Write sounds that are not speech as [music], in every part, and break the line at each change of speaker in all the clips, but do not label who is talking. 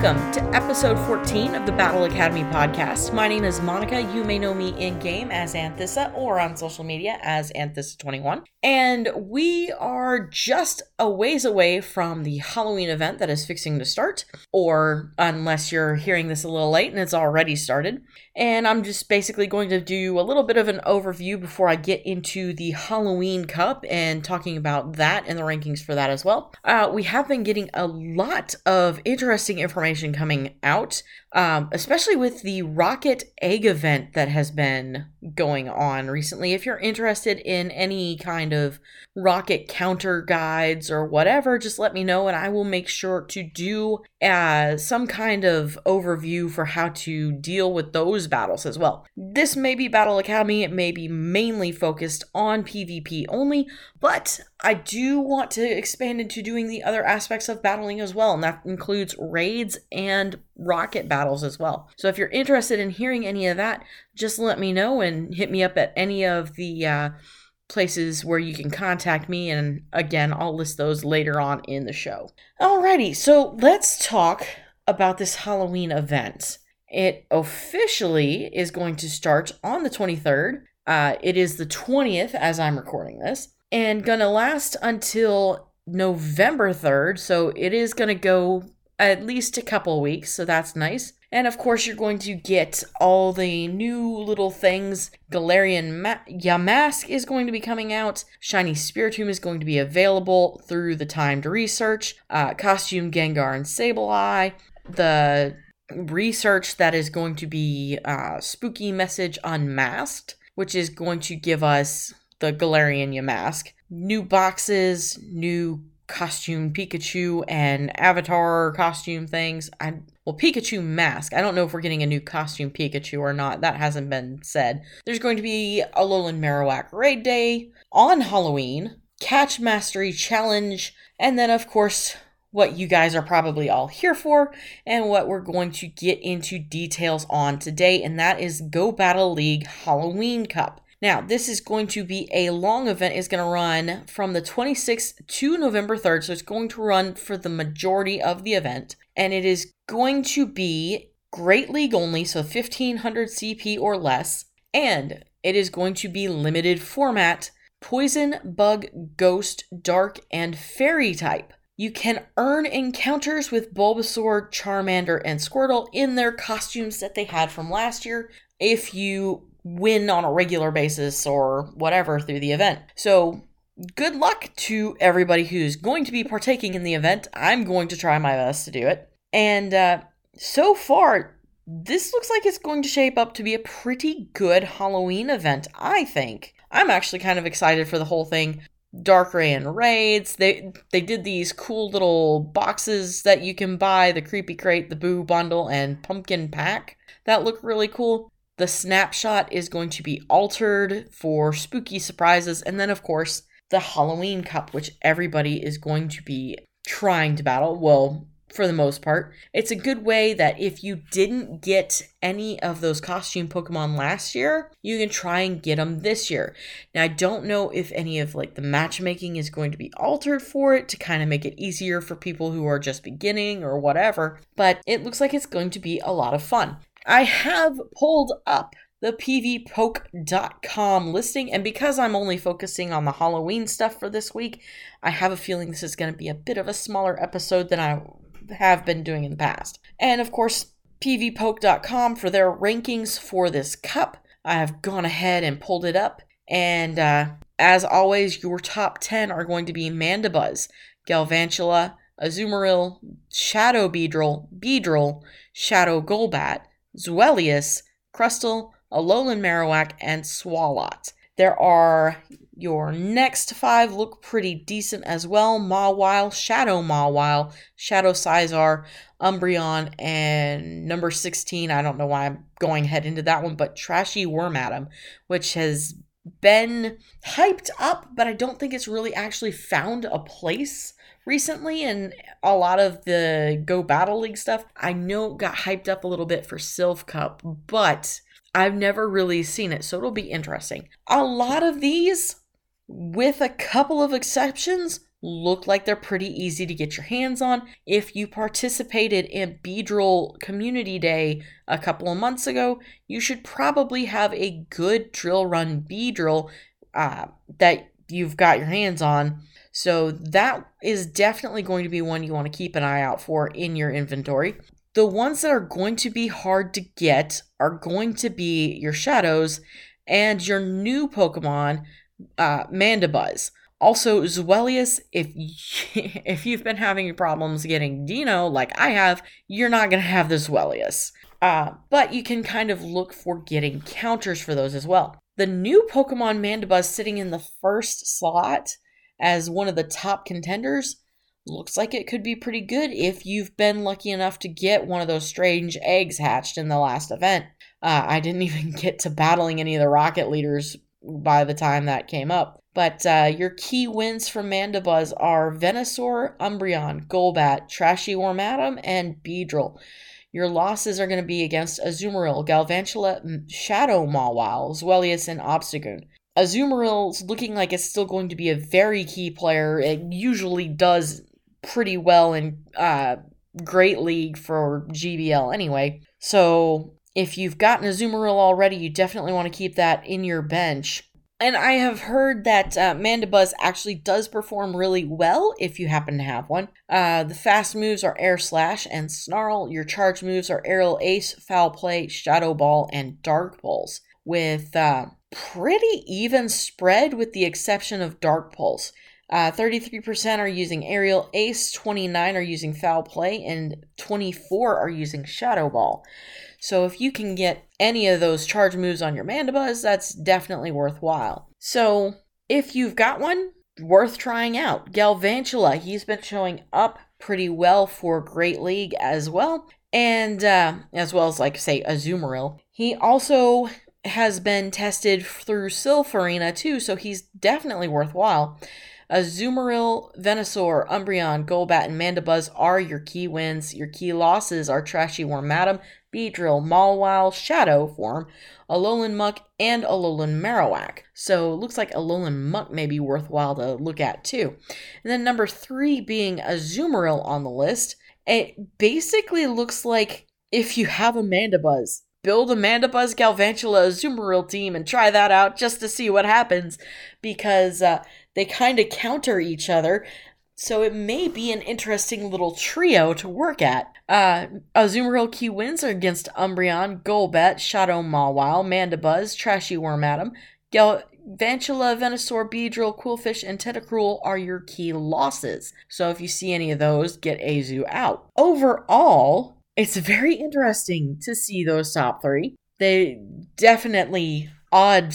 Welcome to episode 14 of the Battle Academy podcast. My name is Monica. You may know me in game as Anthissa or on social media as Anthissa21. And we are just a ways away from the Halloween event that is fixing to start, or unless you're hearing this a little late and it's already started. And I'm just basically going to do a little bit of an overview before I get into the Halloween Cup and talking about that and the rankings for that as well. Uh, we have been getting a lot of interesting information coming out, um, especially with the Rocket Egg event that has been going on recently. If you're interested in any kind of rocket counter guides or whatever, just let me know and I will make sure to do uh, some kind of overview for how to deal with those battles as well. This may be Battle Academy, it may be mainly focused on PvP only, but I do want to expand into doing the other aspects of battling as well, and that includes raids and rocket battles as well. So if you're interested in hearing any of that, just let me know and hit me up at any of the uh, places where you can contact me. And again, I'll list those later on in the show. Alrighty, so let's talk about this Halloween event. It officially is going to start on the 23rd. Uh, it is the 20th as I'm recording this, and gonna last until November 3rd. So it is gonna go at least a couple weeks, so that's nice. And of course, you're going to get all the new little things. Galarian Ma- Yamask is going to be coming out. Shiny Spiritomb is going to be available through the timed research. Uh, costume Gengar and Sableye. The research that is going to be uh, Spooky Message Unmasked, which is going to give us the Galarian Yamask. New boxes, new costume Pikachu and avatar costume things. I well Pikachu mask. I don't know if we're getting a new costume Pikachu or not. That hasn't been said. There's going to be a Alolan Marowak raid day on Halloween, catch mastery challenge, and then of course what you guys are probably all here for and what we're going to get into details on today and that is Go Battle League Halloween Cup. Now, this is going to be a long event. It's going to run from the 26th to November 3rd. So it's going to run for the majority of the event. And it is going to be Great League only, so 1500 CP or less. And it is going to be limited format Poison, Bug, Ghost, Dark, and Fairy type. You can earn encounters with Bulbasaur, Charmander, and Squirtle in their costumes that they had from last year if you win on a regular basis or whatever through the event. So, good luck to everybody who's going to be partaking in the event. I'm going to try my best to do it. And uh, so far, this looks like it's going to shape up to be a pretty good Halloween event, I think. I'm actually kind of excited for the whole thing. Darkrai raids. They they did these cool little boxes that you can buy, the creepy crate, the boo bundle, and pumpkin pack. That look really cool. The snapshot is going to be altered for spooky surprises. And then, of course, the Halloween Cup, which everybody is going to be trying to battle. Well, for the most part. It's a good way that if you didn't get any of those costume Pokemon last year, you can try and get them this year. Now, I don't know if any of like the matchmaking is going to be altered for it to kind of make it easier for people who are just beginning or whatever, but it looks like it's going to be a lot of fun. I have pulled up the pvpoke.com listing, and because I'm only focusing on the Halloween stuff for this week, I have a feeling this is going to be a bit of a smaller episode than I have been doing in the past. And of course, pvpoke.com for their rankings for this cup. I have gone ahead and pulled it up, and uh, as always, your top 10 are going to be Mandibuzz, Galvantula, Azumarill, Shadow Beedrill, Beedrill, Shadow Golbat, Zweilous, Crustle, Alolan Marowak, and Swalot. There are your next five look pretty decent as well. Mawile, Shadow Mawile, Shadow Scizor, Umbreon, and number 16, I don't know why I'm going ahead into that one, but Trashy Wormadam, which has been hyped up, but I don't think it's really actually found a place recently and a lot of the Go Battle League stuff, I know got hyped up a little bit for Silph Cup, but I've never really seen it, so it'll be interesting. A lot of these, with a couple of exceptions, look like they're pretty easy to get your hands on. If you participated in Beedrill Community Day a couple of months ago, you should probably have a good drill run Beedrill uh, that you've got your hands on. So that is definitely going to be one you want to keep an eye out for in your inventory. The ones that are going to be hard to get are going to be your shadows and your new Pokemon, uh, Mandibuzz. Also, Zweilous, if [laughs] if you've been having problems getting Deino like I have, you're not gonna have the Zweilous. Uh, but you can kind of look for getting counters for those as well. The new Pokemon Mandibuzz sitting in the first slot as one of the top contenders looks like it could be pretty good if you've been lucky enough to get one of those strange eggs hatched in the last event. Uh, I didn't [laughs] even get to battling any of the rocket leaders by the time that came up. But uh, your key wins from Mandibuzz are Venusaur, Umbreon, Golbat, Trashy Wormadam, and Beedrill. Your losses are going to be against Azumarill, Galvantula, Shadow Mawile, Zweilous, and Obstagoon. Azumarill's looking like it's still going to be a very key player. It usually does pretty well in uh, Great League for GBL anyway. So if you've gotten Azumarill already, you definitely want to keep that in your bench. And I have heard that uh, Mandibuzz actually does perform really well if you happen to have one. Uh, the fast moves are Air Slash and Snarl. Your charge moves are Aerial Ace, Foul Play, Shadow Ball, and Dark Pulse. With uh, pretty even spread, with the exception of Dark Pulse. Uh, 33% are using Aerial Ace, 29 are using Foul Play, and 24 are using Shadow Ball. So if you can get any of those charge moves on your Mandibuzz, that's definitely worthwhile. So if you've got one, worth trying out. Galvantula, he's been showing up pretty well for Great League as well. And uh, as well as, like, say, Azumarill. He also has been tested through Silph Arena too, so he's definitely worthwhile. Azumarill, Venusaur, Umbreon, Golbat, and Mandibuzz are your key wins. Your key losses are Trashy Wormadam, Beedrill, Mawile, Shadow form, Alolan Muck, and Alolan Marowak. So it looks like Alolan Muck may be worthwhile to look at too. And then number three being Azumarill on the list. It basically looks like if you have a Mandibuzz, build a Mandibuzz Galvantula Azumarill team and try that out just to see what happens because uh, they kind of counter each other. So it may be an interesting little trio to work at. Uh, Azumarill key wins are against Umbreon, Golbat, Shadow Mawile, Mandibuzz, Trashy Wormadam, Gal- Vantula, Venusaur, Beedrill, Qwilfish, and Tentacruel are your key losses. So if you see any of those, get Azu out. Overall, it's very interesting to see those top three. They definitely odd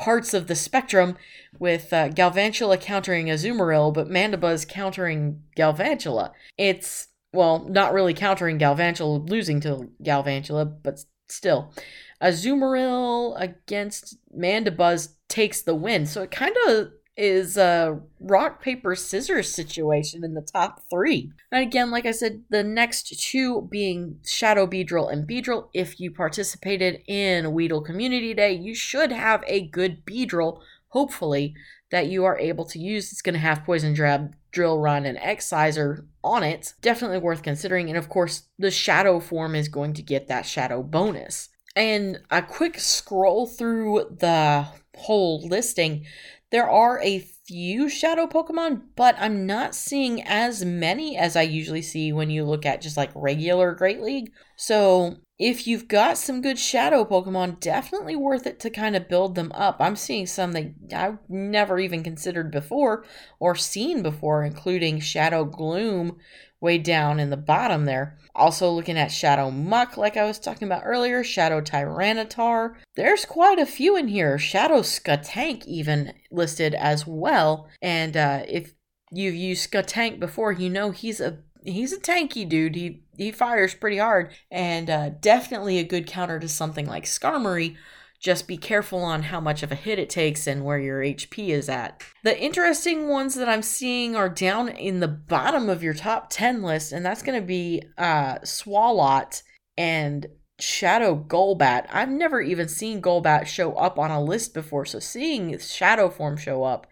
parts of the spectrum with uh, Galvantula countering Azumarill, but Mandibuzz countering Galvantula. It's, well, not really countering Galvantula, losing to Galvantula, but still. Azumarill against Mandibuzz takes the win, so it kind of is a rock, paper, scissors situation in the top three. And again, like I said, the next two being Shadow Beedrill and Beedrill. If you participated in Weedle Community Day, you should have a good Beedrill hopefully, that you are able to use. It's going to have Poison Jab, Drill Run, and X-Scissor on it. Definitely worth considering. And of course, the Shadow form is going to get that Shadow bonus. And a quick scroll through the whole listing, there are a few shadow Pokemon, but I'm not seeing as many as I usually see when you look at just like regular Great League. So if you've got some good shadow Pokemon, definitely worth it to kind of build them up. I'm seeing some that I've never even considered before or seen before, including Shadow Gloom way down in the bottom there. Also looking at Shadow Muck, like I was talking about earlier, Shadow Tyranitar. There's quite a few in here. Shadow Skuntank even listed as well. And uh, if you've used Skuntank before, you know he's a he's a tanky dude. He he fires pretty hard, and uh, definitely a good counter to something like Skarmory just be careful on how much of a hit it takes and where your HP is at. The interesting ones that I'm seeing are down in the bottom of your top 10 list, and that's going to be uh, Swalot and Shadow Golbat. I've never even seen Golbat show up on a list before, so seeing Shadow form show up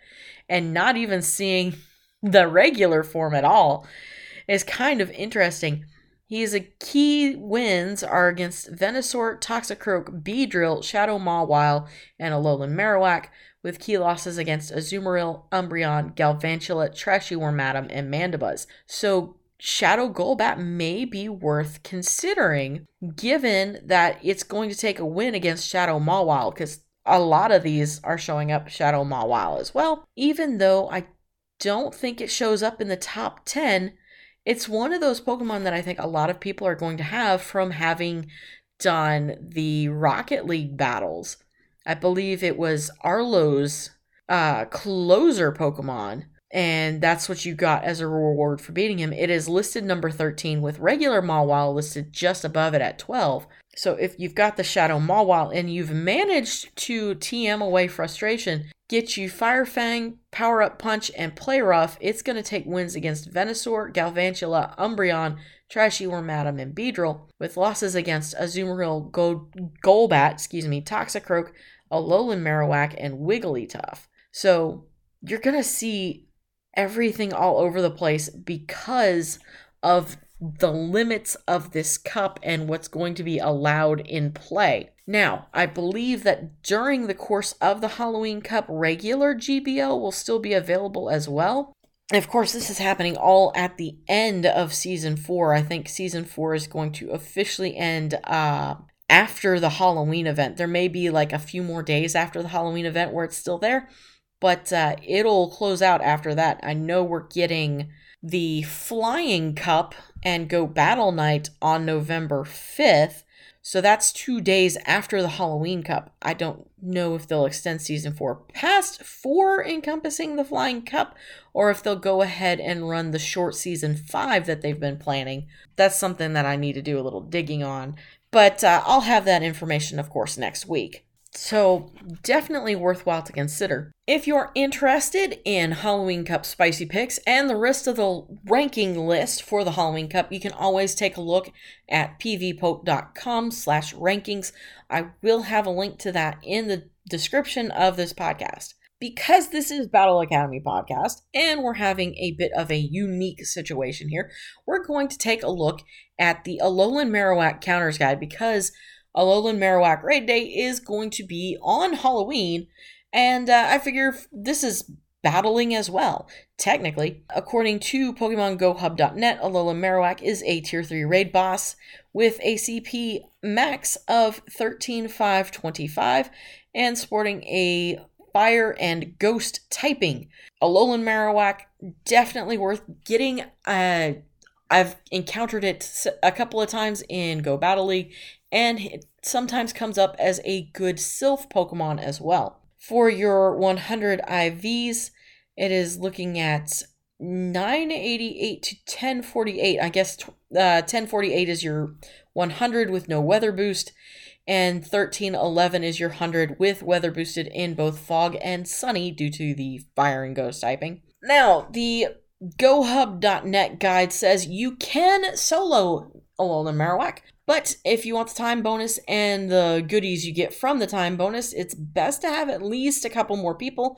and not even seeing [laughs] the regular form at all is kind of interesting. He's a key wins are against Venusaur, Toxicroak, Beedrill, Shadow Mawile, and Alolan Marowak, with key losses against Azumarill, Umbreon, Galvantula, Trashy Wormadam, and Mandibuzz. So Shadow Golbat may be worth considering, given that it's going to take a win against Shadow Mawile, because a lot of these are showing up Shadow Mawile as well, even though I don't think it shows up in the top 10 it's one of those Pokemon that I think a lot of people are going to have from having done the Rocket League battles. I believe it was Arlo's uh, closer Pokemon, and that's what you got as a reward for beating him. It is listed number 13 with regular Mawile listed just above it at 12. So if you've got the Shadow Mawile and you've managed to TM away frustration, get you Fire Fang, Power Up Punch, and Play Rough, it's going to take wins against Venusaur, Galvantula, Umbreon, Trashy Wormadam, and Beedrill, with losses against Azumarill, Go- Golbat, excuse me, Toxicroak, Alolan Marowak, and Wigglytuff. So you're going to see everything all over the place because of the limits of this cup and what's going to be allowed in play. Now, I believe that during the course of the Halloween Cup, regular GBL will still be available as well. Of course, this is happening all at the end of season four. I think season four is going to officially end uh, after the Halloween event. There may be like a few more days after the Halloween event where it's still there, but uh, it'll close out after that. I know we're getting the Flying Cup and Go Battle Night on November 5th. So that's two days after the Halloween Cup. I don't know if they'll extend season four past four encompassing the Flying Cup or if they'll go ahead and run the short season five that they've been planning. That's something that I need to do a little digging on. But uh, I'll have that information, of course, next week. So, definitely worthwhile to consider. If you're interested in Halloween Cup spicy picks and the rest of the ranking list for the Halloween Cup, you can always take a look at pvpoke.com slash rankings. I will have a link to that in the description of this podcast. Because this is Battle Academy podcast and we're having a bit of a unique situation here, we're going to take a look at the Alolan Marowak counters guide because Alolan Marowak Raid Day is going to be on Halloween, and uh, I figure this is battling as well. Technically, according to PokemonGoHub.net, Alolan Marowak is a Tier 3 raid boss with a CP max of 13,525 and sporting a fire and ghost typing. Alolan Marowak definitely worth getting. Uh, I've encountered it a couple of times in Go Battle League, and it sometimes comes up as a good Silph Pokemon as well. For your 100 IVs, it is looking at 988 to 1048. I guess uh, 1048 is your 100 with no weather boost, and 1311 is your 100 with weather boosted in both fog and sunny due to the fire and ghost typing. Now, the GoHub.net guide says you can solo Alolan Marowak, but if you want the time bonus and the goodies you get from the time bonus, it's best to have at least a couple more people.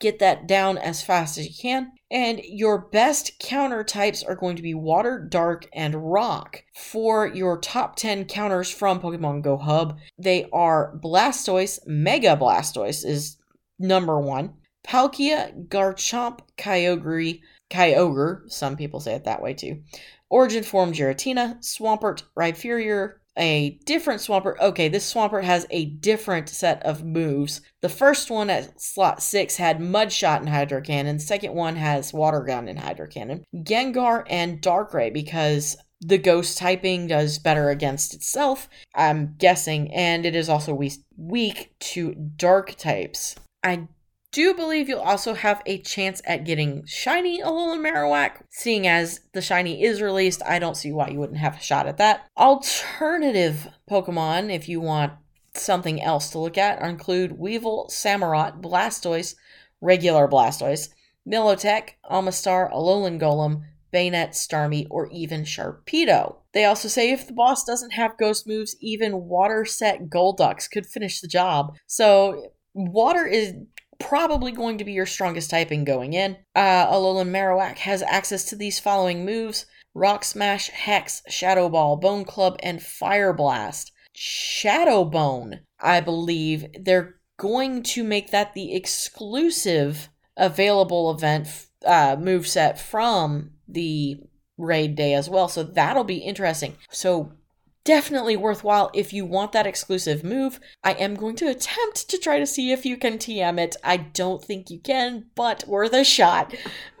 Get that down as fast as you can. And your best counter types are going to be water, dark, and rock. For your top 10 counters from Pokemon Go Hub, they are Blastoise, Mega Blastoise is number one, Palkia, Garchomp, Kyogre, Kyogre, some people say it that way too, Origin Form Giratina, Swampert, Rhyperior, a different Swampert. Okay, this Swampert has a different set of moves. The first one at slot 6 had Mud Shot and Hydro Cannon. Second one has Water Gun and Hydro Cannon. Gengar and Darkrai because the ghost typing does better against itself, I'm guessing, and it is also weak to dark types. I do you believe you'll also have a chance at getting shiny Alolan Marowak. Seeing as the shiny is released, I don't see why you wouldn't have a shot at that. Alternative Pokemon, if you want something else to look at, include Weavile, Samurott, Blastoise, regular Blastoise, Milotic, Omastar, Alolan Golem, Banette, Starmie, or even Sharpedo. They also say if the boss doesn't have ghost moves, even water set Golducks could finish the job. So water is probably going to be your strongest typing going in. Uh, Alolan Marowak has access to these following moves Rock Smash, Hex, Shadow Ball, Bone Club, and Fire Blast. Shadow Bone, I believe they're going to make that the exclusive available event uh, move set from the raid day as well. So that'll be interesting. So definitely worthwhile if you want that exclusive move. I am going to attempt to try to see if you can TM it. I don't think you can, but worth a shot. [laughs]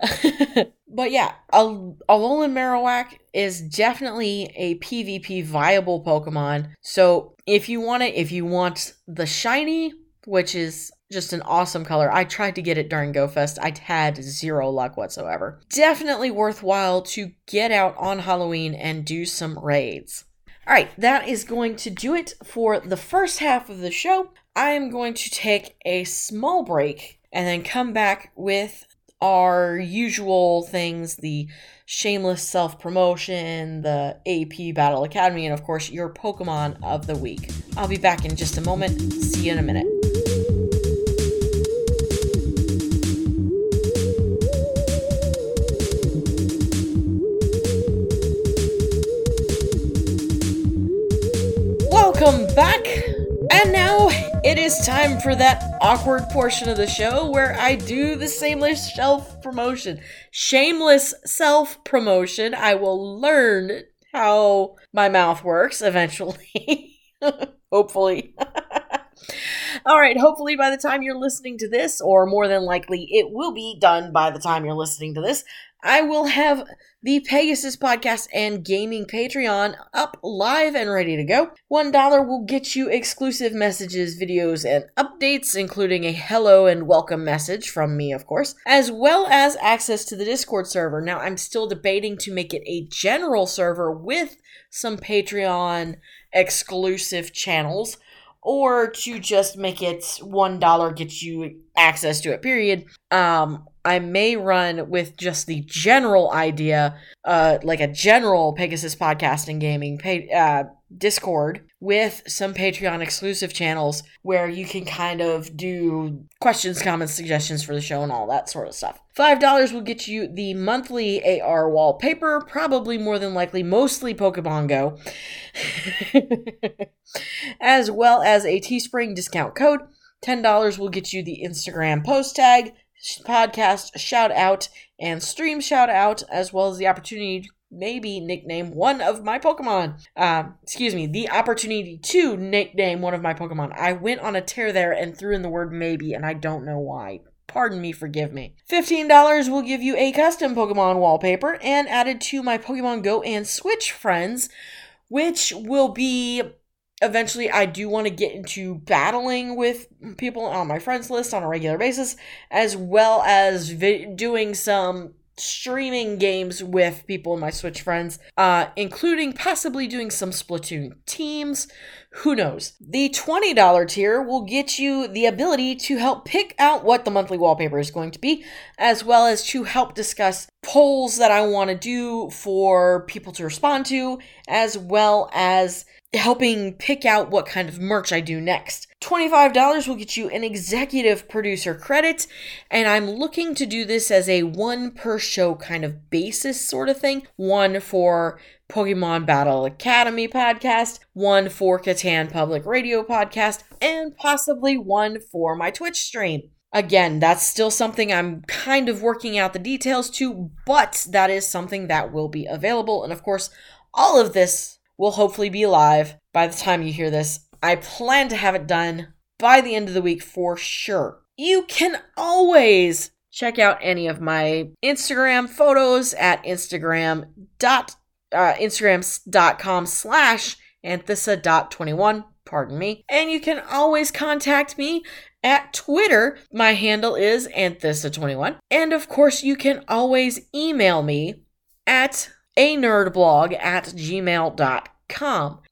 but yeah, Alolan Marowak is definitely a PvP viable Pokemon. So if you want it, if you want the shiny, which is just an awesome color. I tried to get it during GoFest. I had zero luck whatsoever. Definitely worthwhile to get out on Halloween and do some raids. All right, that is going to do it for the first half of the show. I am going to take a small break and then come back with our usual things the shameless self promotion, the AP Battle Academy, and of course, your Pokemon of the week. I'll be back in just a moment. See you in a minute. Welcome back! And now it is time for that awkward portion of the show where I do the shameless self promotion. Shameless self promotion. I will learn how my mouth works eventually. [laughs] hopefully. [laughs] All right, hopefully by the time you're listening to this, or more than likely it will be done by the time you're listening to this, I will have the Pegasus Podcast and Gaming Patreon up live and ready to go. $1 will get you exclusive messages, videos, and updates, including a hello and welcome message from me, of course, as well as access to the Discord server. Now, I'm still debating to make it a general server with some Patreon exclusive channels or to just make it one dollar gets you access to it period. Um i may run with just the general idea uh like a general pegasus podcasting gaming uh discord with some patreon exclusive channels where you can kind of do questions comments suggestions for the show and all that sort of stuff five dollars will get you the monthly ar wallpaper probably more than likely mostly pokemon go [laughs] as well as a Teespring discount code. $10 will get you the Instagram post tag, podcast shout out, and stream shout out, as well as the opportunity maybe nickname one of my Pokemon. Uh, excuse me, the opportunity to nickname one of my Pokemon. I went on a tear there and threw in the word maybe, and I don't know why. Pardon me, forgive me. $15 will give you a custom Pokemon wallpaper and added to my Pokemon Go and Switch friends, which will be eventually I do want to get into battling with people on my friends list on a regular basis, as well as vi- doing some streaming games with people in my Switch friends, uh, including possibly doing some Splatoon teams. Who knows? The $20 tier will get you the ability to help pick out what the monthly wallpaper is going to be, as well as to help discuss polls that I want to do for people to respond to, as well as helping pick out what kind of merch I do next. $25 will get you an executive producer credit, and I'm looking to do this as a one per show kind of basis sort of thing. One for Pokemon Battle Academy podcast, one for Catan Public Radio podcast, and possibly one for my Twitch stream. Again, that's still something I'm kind of working out the details to, but that is something that will be available. And of course, all of this will hopefully be live by the time you hear this. I plan to have it done by the end of the week for sure. You can always check out any of my Instagram photos at Instagram dot uh, Instagram.com slash Anthissa.21. Pardon me. And you can always contact me at Twitter. My handle is Anthissa21. And of course, you can always email me at a nerdblog at gmail.com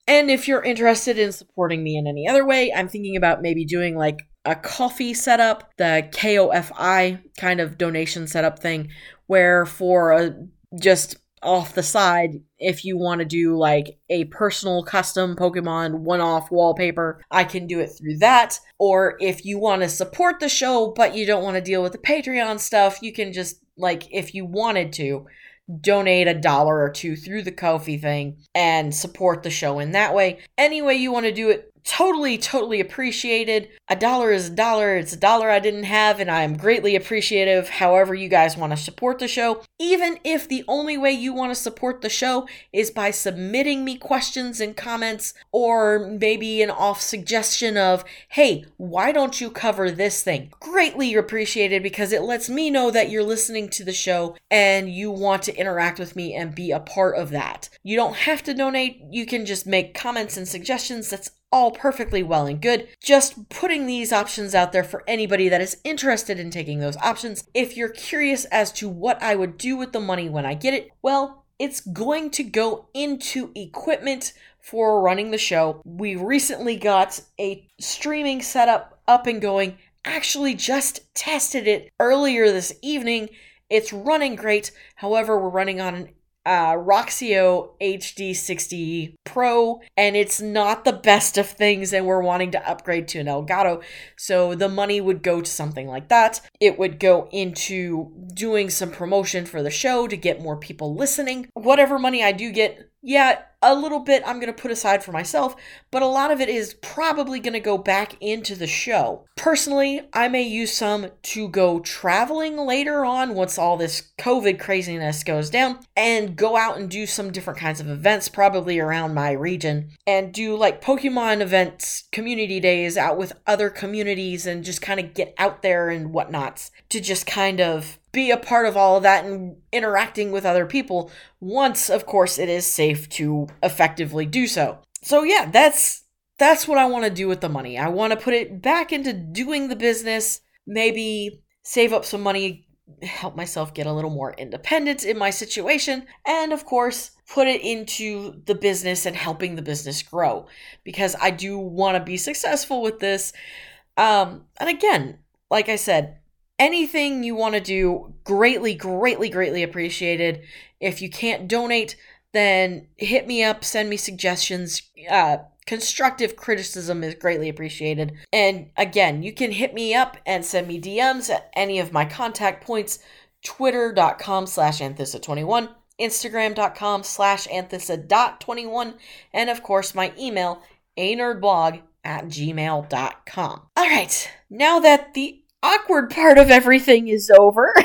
and if you're interested in supporting me in any other way, I'm thinking about maybe doing like a Ko-fi setup, the KOFI kind of donation setup thing, where for a, just off the side if you want to do like a personal custom Pokemon one off wallpaper, I can do it through that. Or if you want to support the show but you don't want to deal with the Patreon stuff, you can just, like, if you wanted to, donate a dollar or two through the Ko-fi thing and support the show in that way. Any way you want to do it, totally, totally appreciated. A dollar is a dollar. It's a dollar I didn't have, and I am greatly appreciative. However, you guys want to support the show, even if the only way you want to support the show is by submitting me questions and comments, or maybe an off suggestion of, hey, why don't you cover this thing? Greatly appreciated because it lets me know that you're listening to the show and you want to interact with me and be a part of that. You don't have to donate, you can just make comments and suggestions. That's all perfectly well and good. Just putting these options out there for anybody that is interested in taking those options. If you're curious as to what I would do with the money when I get it, well, it's going to go into equipment for running the show. We recently got a streaming setup up and going. Actually, just tested it earlier this evening. It's running great. However, we're running on an uh, Roxio HD60 Pro, and it's not the best of things, and we're wanting to upgrade to an Elgato. So the money would go to something like that. It would go into doing some promotion for the show to get more people listening. Whatever money I do get, yeah, a little bit I'm going to put aside for myself, but a lot of it is probably going to go back into the show. Personally, I may use some to go traveling later on once all this COVID craziness goes down and go out and do some different kinds of events, probably around my region, and do like Pokemon events, community days out with other communities and just kind of get out there and whatnots to just kind of be a part of all of that and interacting with other people once of course it is safe to effectively do so. So yeah, that's that's what I want to do with the money. I want to put it back into doing the business, maybe save up some money, help myself get a little more independent in my situation, and of course, put it into the business and helping the business grow because I do want to be successful with this. Um, and again, like I said, anything you want to do, greatly, greatly, greatly appreciated. If you can't donate, then hit me up, send me suggestions. Uh, constructive criticism is greatly appreciated. And again, you can hit me up and send me DMs at any of my contact points twitter.com slash anthissa21, instagram.com slash anthissa.21, and of course my email, a nerdblog at gmail.com. All right, now that the awkward part of everything is over. [laughs]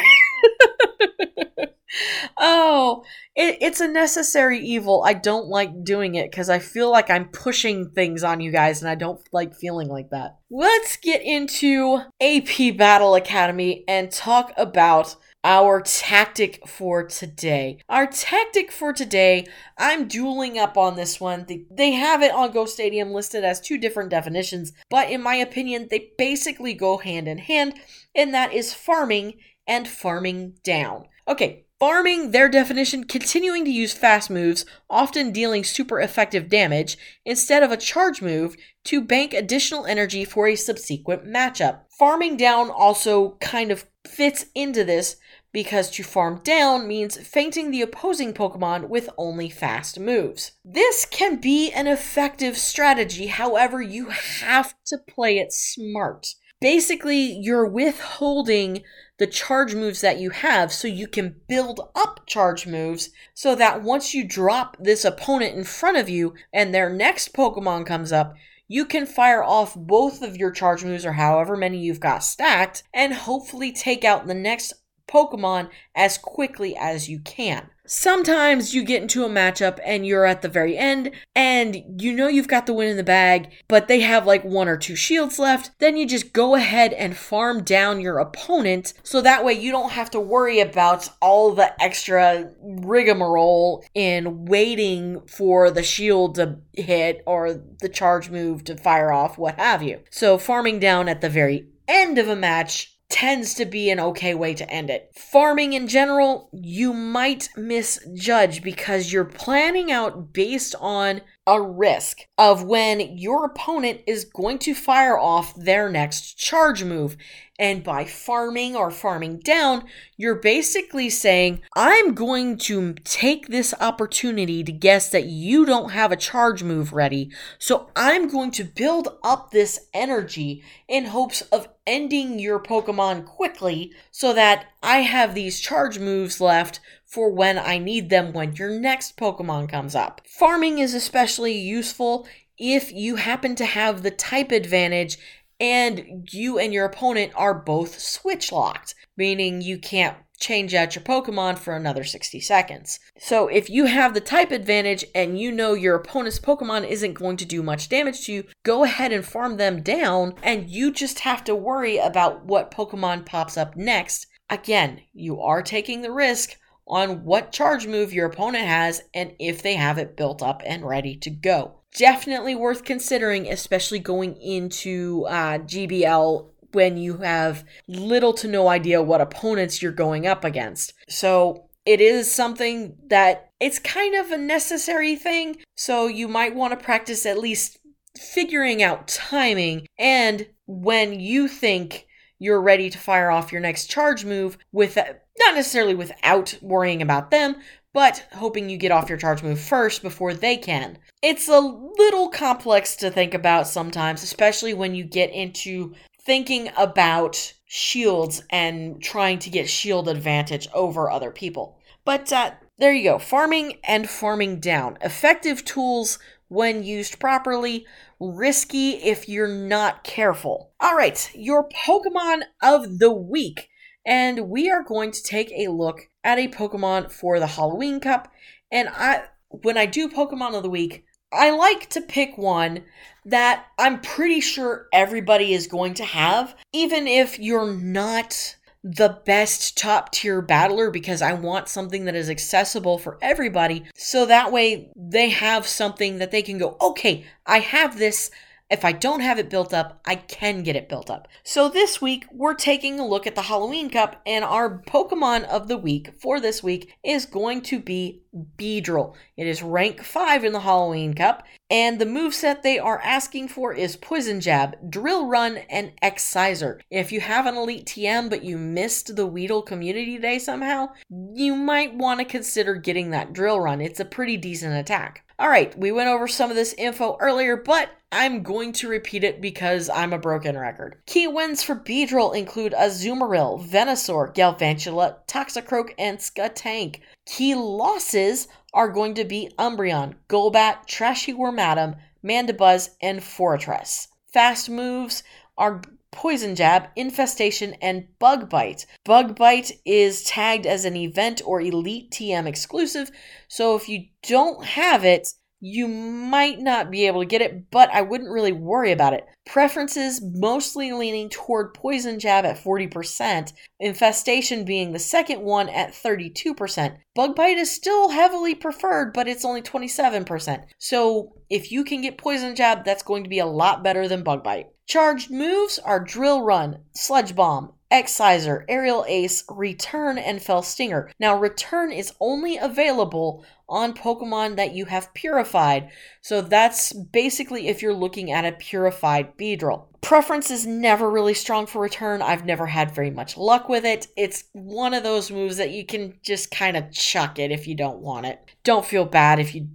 oh, it, it's a necessary evil. I don't like doing it because I feel like I'm pushing things on you guys and I don't like feeling like that. Let's get into AP Battle Academy and talk about our tactic for today. Our tactic for today, I'm dueling up on this one. They, they have it on Go Stadium listed as two different definitions, but in my opinion, they basically go hand in hand, and that is farming and farming down. Okay, Farming, their definition, continuing to use fast moves, often dealing super effective damage, instead of a charge move to bank additional energy for a subsequent matchup. Farming down also kind of fits into this because to farm down means fainting the opposing Pokemon with only fast moves. This can be an effective strategy, however, you have to play it smart. Basically, you're withholding the charge moves that you have so you can build up charge moves so that once you drop this opponent in front of you and their next Pokemon comes up, you can fire off both of your charge moves or however many you've got stacked and hopefully take out the next Pokemon as quickly as you can. Sometimes you get into a matchup and you're at the very end and you know you've got the win in the bag, but they have like one or two shields left. Then you just go ahead and farm down your opponent so that way you don't have to worry about all the extra rigmarole in waiting for the shield to hit or the charge move to fire off, what have you. So farming down at the very end of a match tends to be an okay way to end it. Farming in general, you might misjudge because you're planning out based on a risk of when your opponent is going to fire off their next charge move. And by farming or farming down, you're basically saying, I'm going to take this opportunity to guess that you don't have a charge move ready. So I'm going to build up this energy in hopes of ending your Pokemon quickly so that I have these charge moves left for when I need them when your next Pokemon comes up. Farming is especially useful if you happen to have the type advantage and you and your opponent are both switch locked, meaning you can't change out your Pokemon for another 60 seconds. So if you have the type advantage and you know your opponent's Pokemon isn't going to do much damage to you, go ahead and farm them down and you just have to worry about what Pokemon pops up next. Again, you are taking the risk on what charge move your opponent has and if they have it built up and ready to go definitely worth considering, especially going into uh, GBL when you have little to no idea what opponents you're going up against. So it is something that it's kind of a necessary thing. So you might want to practice at least figuring out timing and when you think you're ready to fire off your next charge move with not necessarily without worrying about them, but hoping you get off your charge move first before they can. It's a little complex to think about sometimes, especially when you get into thinking about shields and trying to get shield advantage over other people. But uh, there you go farming and farming down. Effective tools when used properly, risky if you're not careful. All right, your Pokemon of the week. And we are going to take a look at a Pokemon for the Halloween Cup. And I when I do Pokemon of the Week, I like to pick one that I'm pretty sure everybody is going to have, even if you're not the best top tier battler because I want something that is accessible for everybody. So that way they have something that they can go, okay, I have this. If I don't have it built up, I can get it built up. So this week, we're taking a look at the Halloween Cup, and our Pokemon of the week for this week is going to be Beedrill. It is rank 5 in the Halloween Cup, and the move set they are asking for is Poison Jab, Drill Run, and X-Scissor. If you have an Elite TM but you missed the Weedle Community Day somehow, you might want to consider getting that Drill Run. It's a pretty decent attack. All right, we went over some of this info earlier, but I'm going to repeat it because I'm a broken record. Key wins for Beedrill include Azumarill, Venusaur, Galvantula, Toxicroak, and Skuntank. Key losses are going to be Umbreon, Golbat, Trashy Wormadam, Mandibuzz, and Forretress. Fast moves are Poison Jab, Infestation, and Bug Bite. Bug Bite is tagged as an event or Elite TM exclusive, so if you don't have it, you might not be able to get it, but I wouldn't really worry about it. Preferences mostly leaning toward Poison Jab at 40%, Infestation being the second one at 32%. Bug Bite is still heavily preferred, but it's only 27%. So if you can get Poison Jab, that's going to be a lot better than Bug Bite. Charged moves are Drill Run, Sludge Bomb, X-Scissor, Aerial Ace, Return, and Fell Stinger. Now, Return is only available on Pokemon that you have purified, so that's basically if you're looking at a purified Beedrill. Preference is never really strong for Return. I've never had very much luck with it. It's one of those moves that you can just kind of chuck it if you don't want it. Don't feel bad if you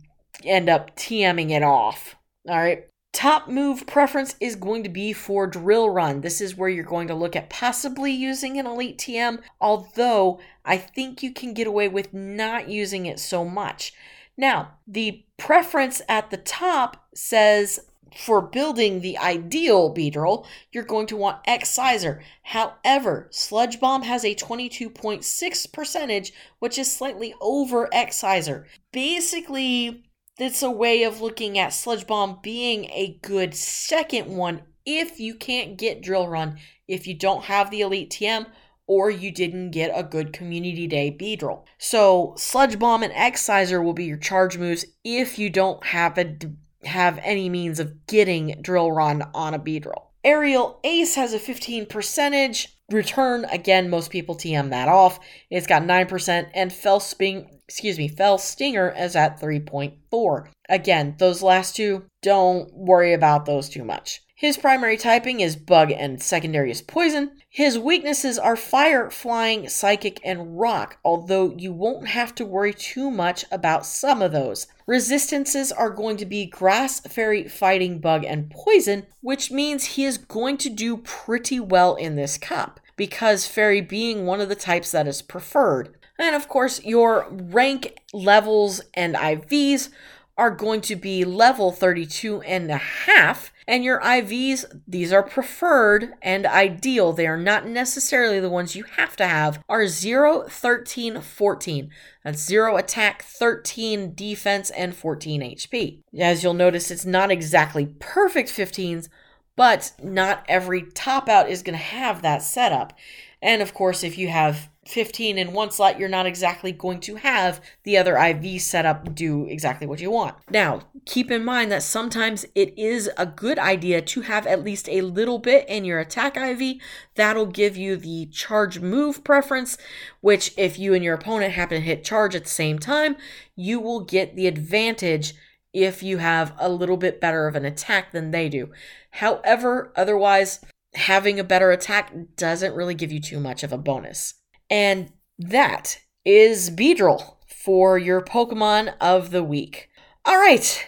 end up TMing it off. All right. Top move preference is going to be for drill run. This is where you're going to look at possibly using an elite TM, although I think you can get away with not using it so much. Now, the preference at the top says for building the ideal Beedrill, you're going to want X-Scissor. However, Sludge Bomb has a 22.6 percentage, which is slightly over X-Scissor. Basically, it's a way of looking at Sludge Bomb being a good second one if you can't get Drill Run, if you don't have the Elite TM, or you didn't get a good Community Day Beedrill. So Sludge Bomb and X-Scissor will be your charge moves if you don't have a, have any means of getting Drill Run on a Beedrill. Aerial Ace has a 15 percentage, return, again, most people TM that off. It's got 9%, and Fell Sping, excuse me, Fell Stinger is at 3.4. Again, those last two, don't worry about those too much. His primary typing is bug and secondary is poison. His weaknesses are fire, flying, psychic, and rock, although you won't have to worry too much about some of those. Resistances are going to be grass, fairy, fighting, bug, and poison, which means he is going to do pretty well in this cup because fairy being one of the types that is preferred. And of course, your rank levels and IVs are going to be level 32 and a half. And your IVs, these are preferred and ideal. They are not necessarily the ones you have to have, are 0, 13, 14. That's 0 attack, 13 defense, and 14 HP. As you'll notice, it's not exactly perfect 15s, but not every top out is going to have that setup. And of course, if you have 15 in one slot, you're not exactly going to have the other IV setup do exactly what you want. Now, keep in mind that sometimes it is a good idea to have at least a little bit in your attack IV. That'll give you the charge move preference, which, if you and your opponent happen to hit charge at the same time, you will get the advantage if you have a little bit better of an attack than they do. However, otherwise, having a better attack doesn't really give you too much of a bonus. And that is Beedrill for your Pokemon of the week. All right,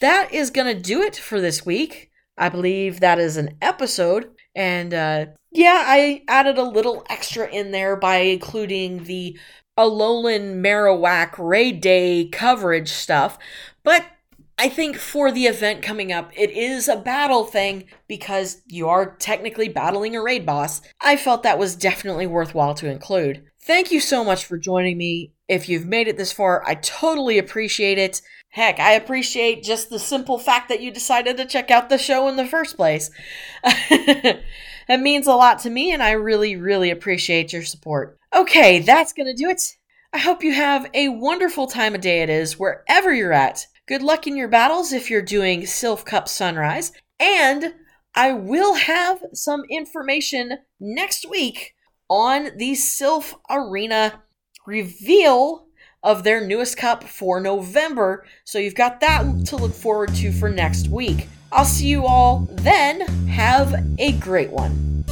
that is going to do it for this week. I believe that is an episode. And uh, yeah, I added a little extra in there by including the Alolan Marowak Raid Day coverage stuff. But I think for the event coming up, it is a battle thing because you are technically battling a raid boss. I felt that was definitely worthwhile to include. Thank you so much for joining me. If you've made it this far, I totally appreciate it. Heck, I appreciate just the simple fact that you decided to check out the show in the first place. [laughs] it means a lot to me, and I really, really appreciate your support. Okay, that's gonna do it. I hope you have a wonderful time of day it is wherever you're at. Good luck in your battles if you're doing Silph Cup Sunrise. And I will have some information next week on the Silph Arena reveal of their newest cup for November. So you've got that to look forward to for next week. I'll see you all then. Have a great one.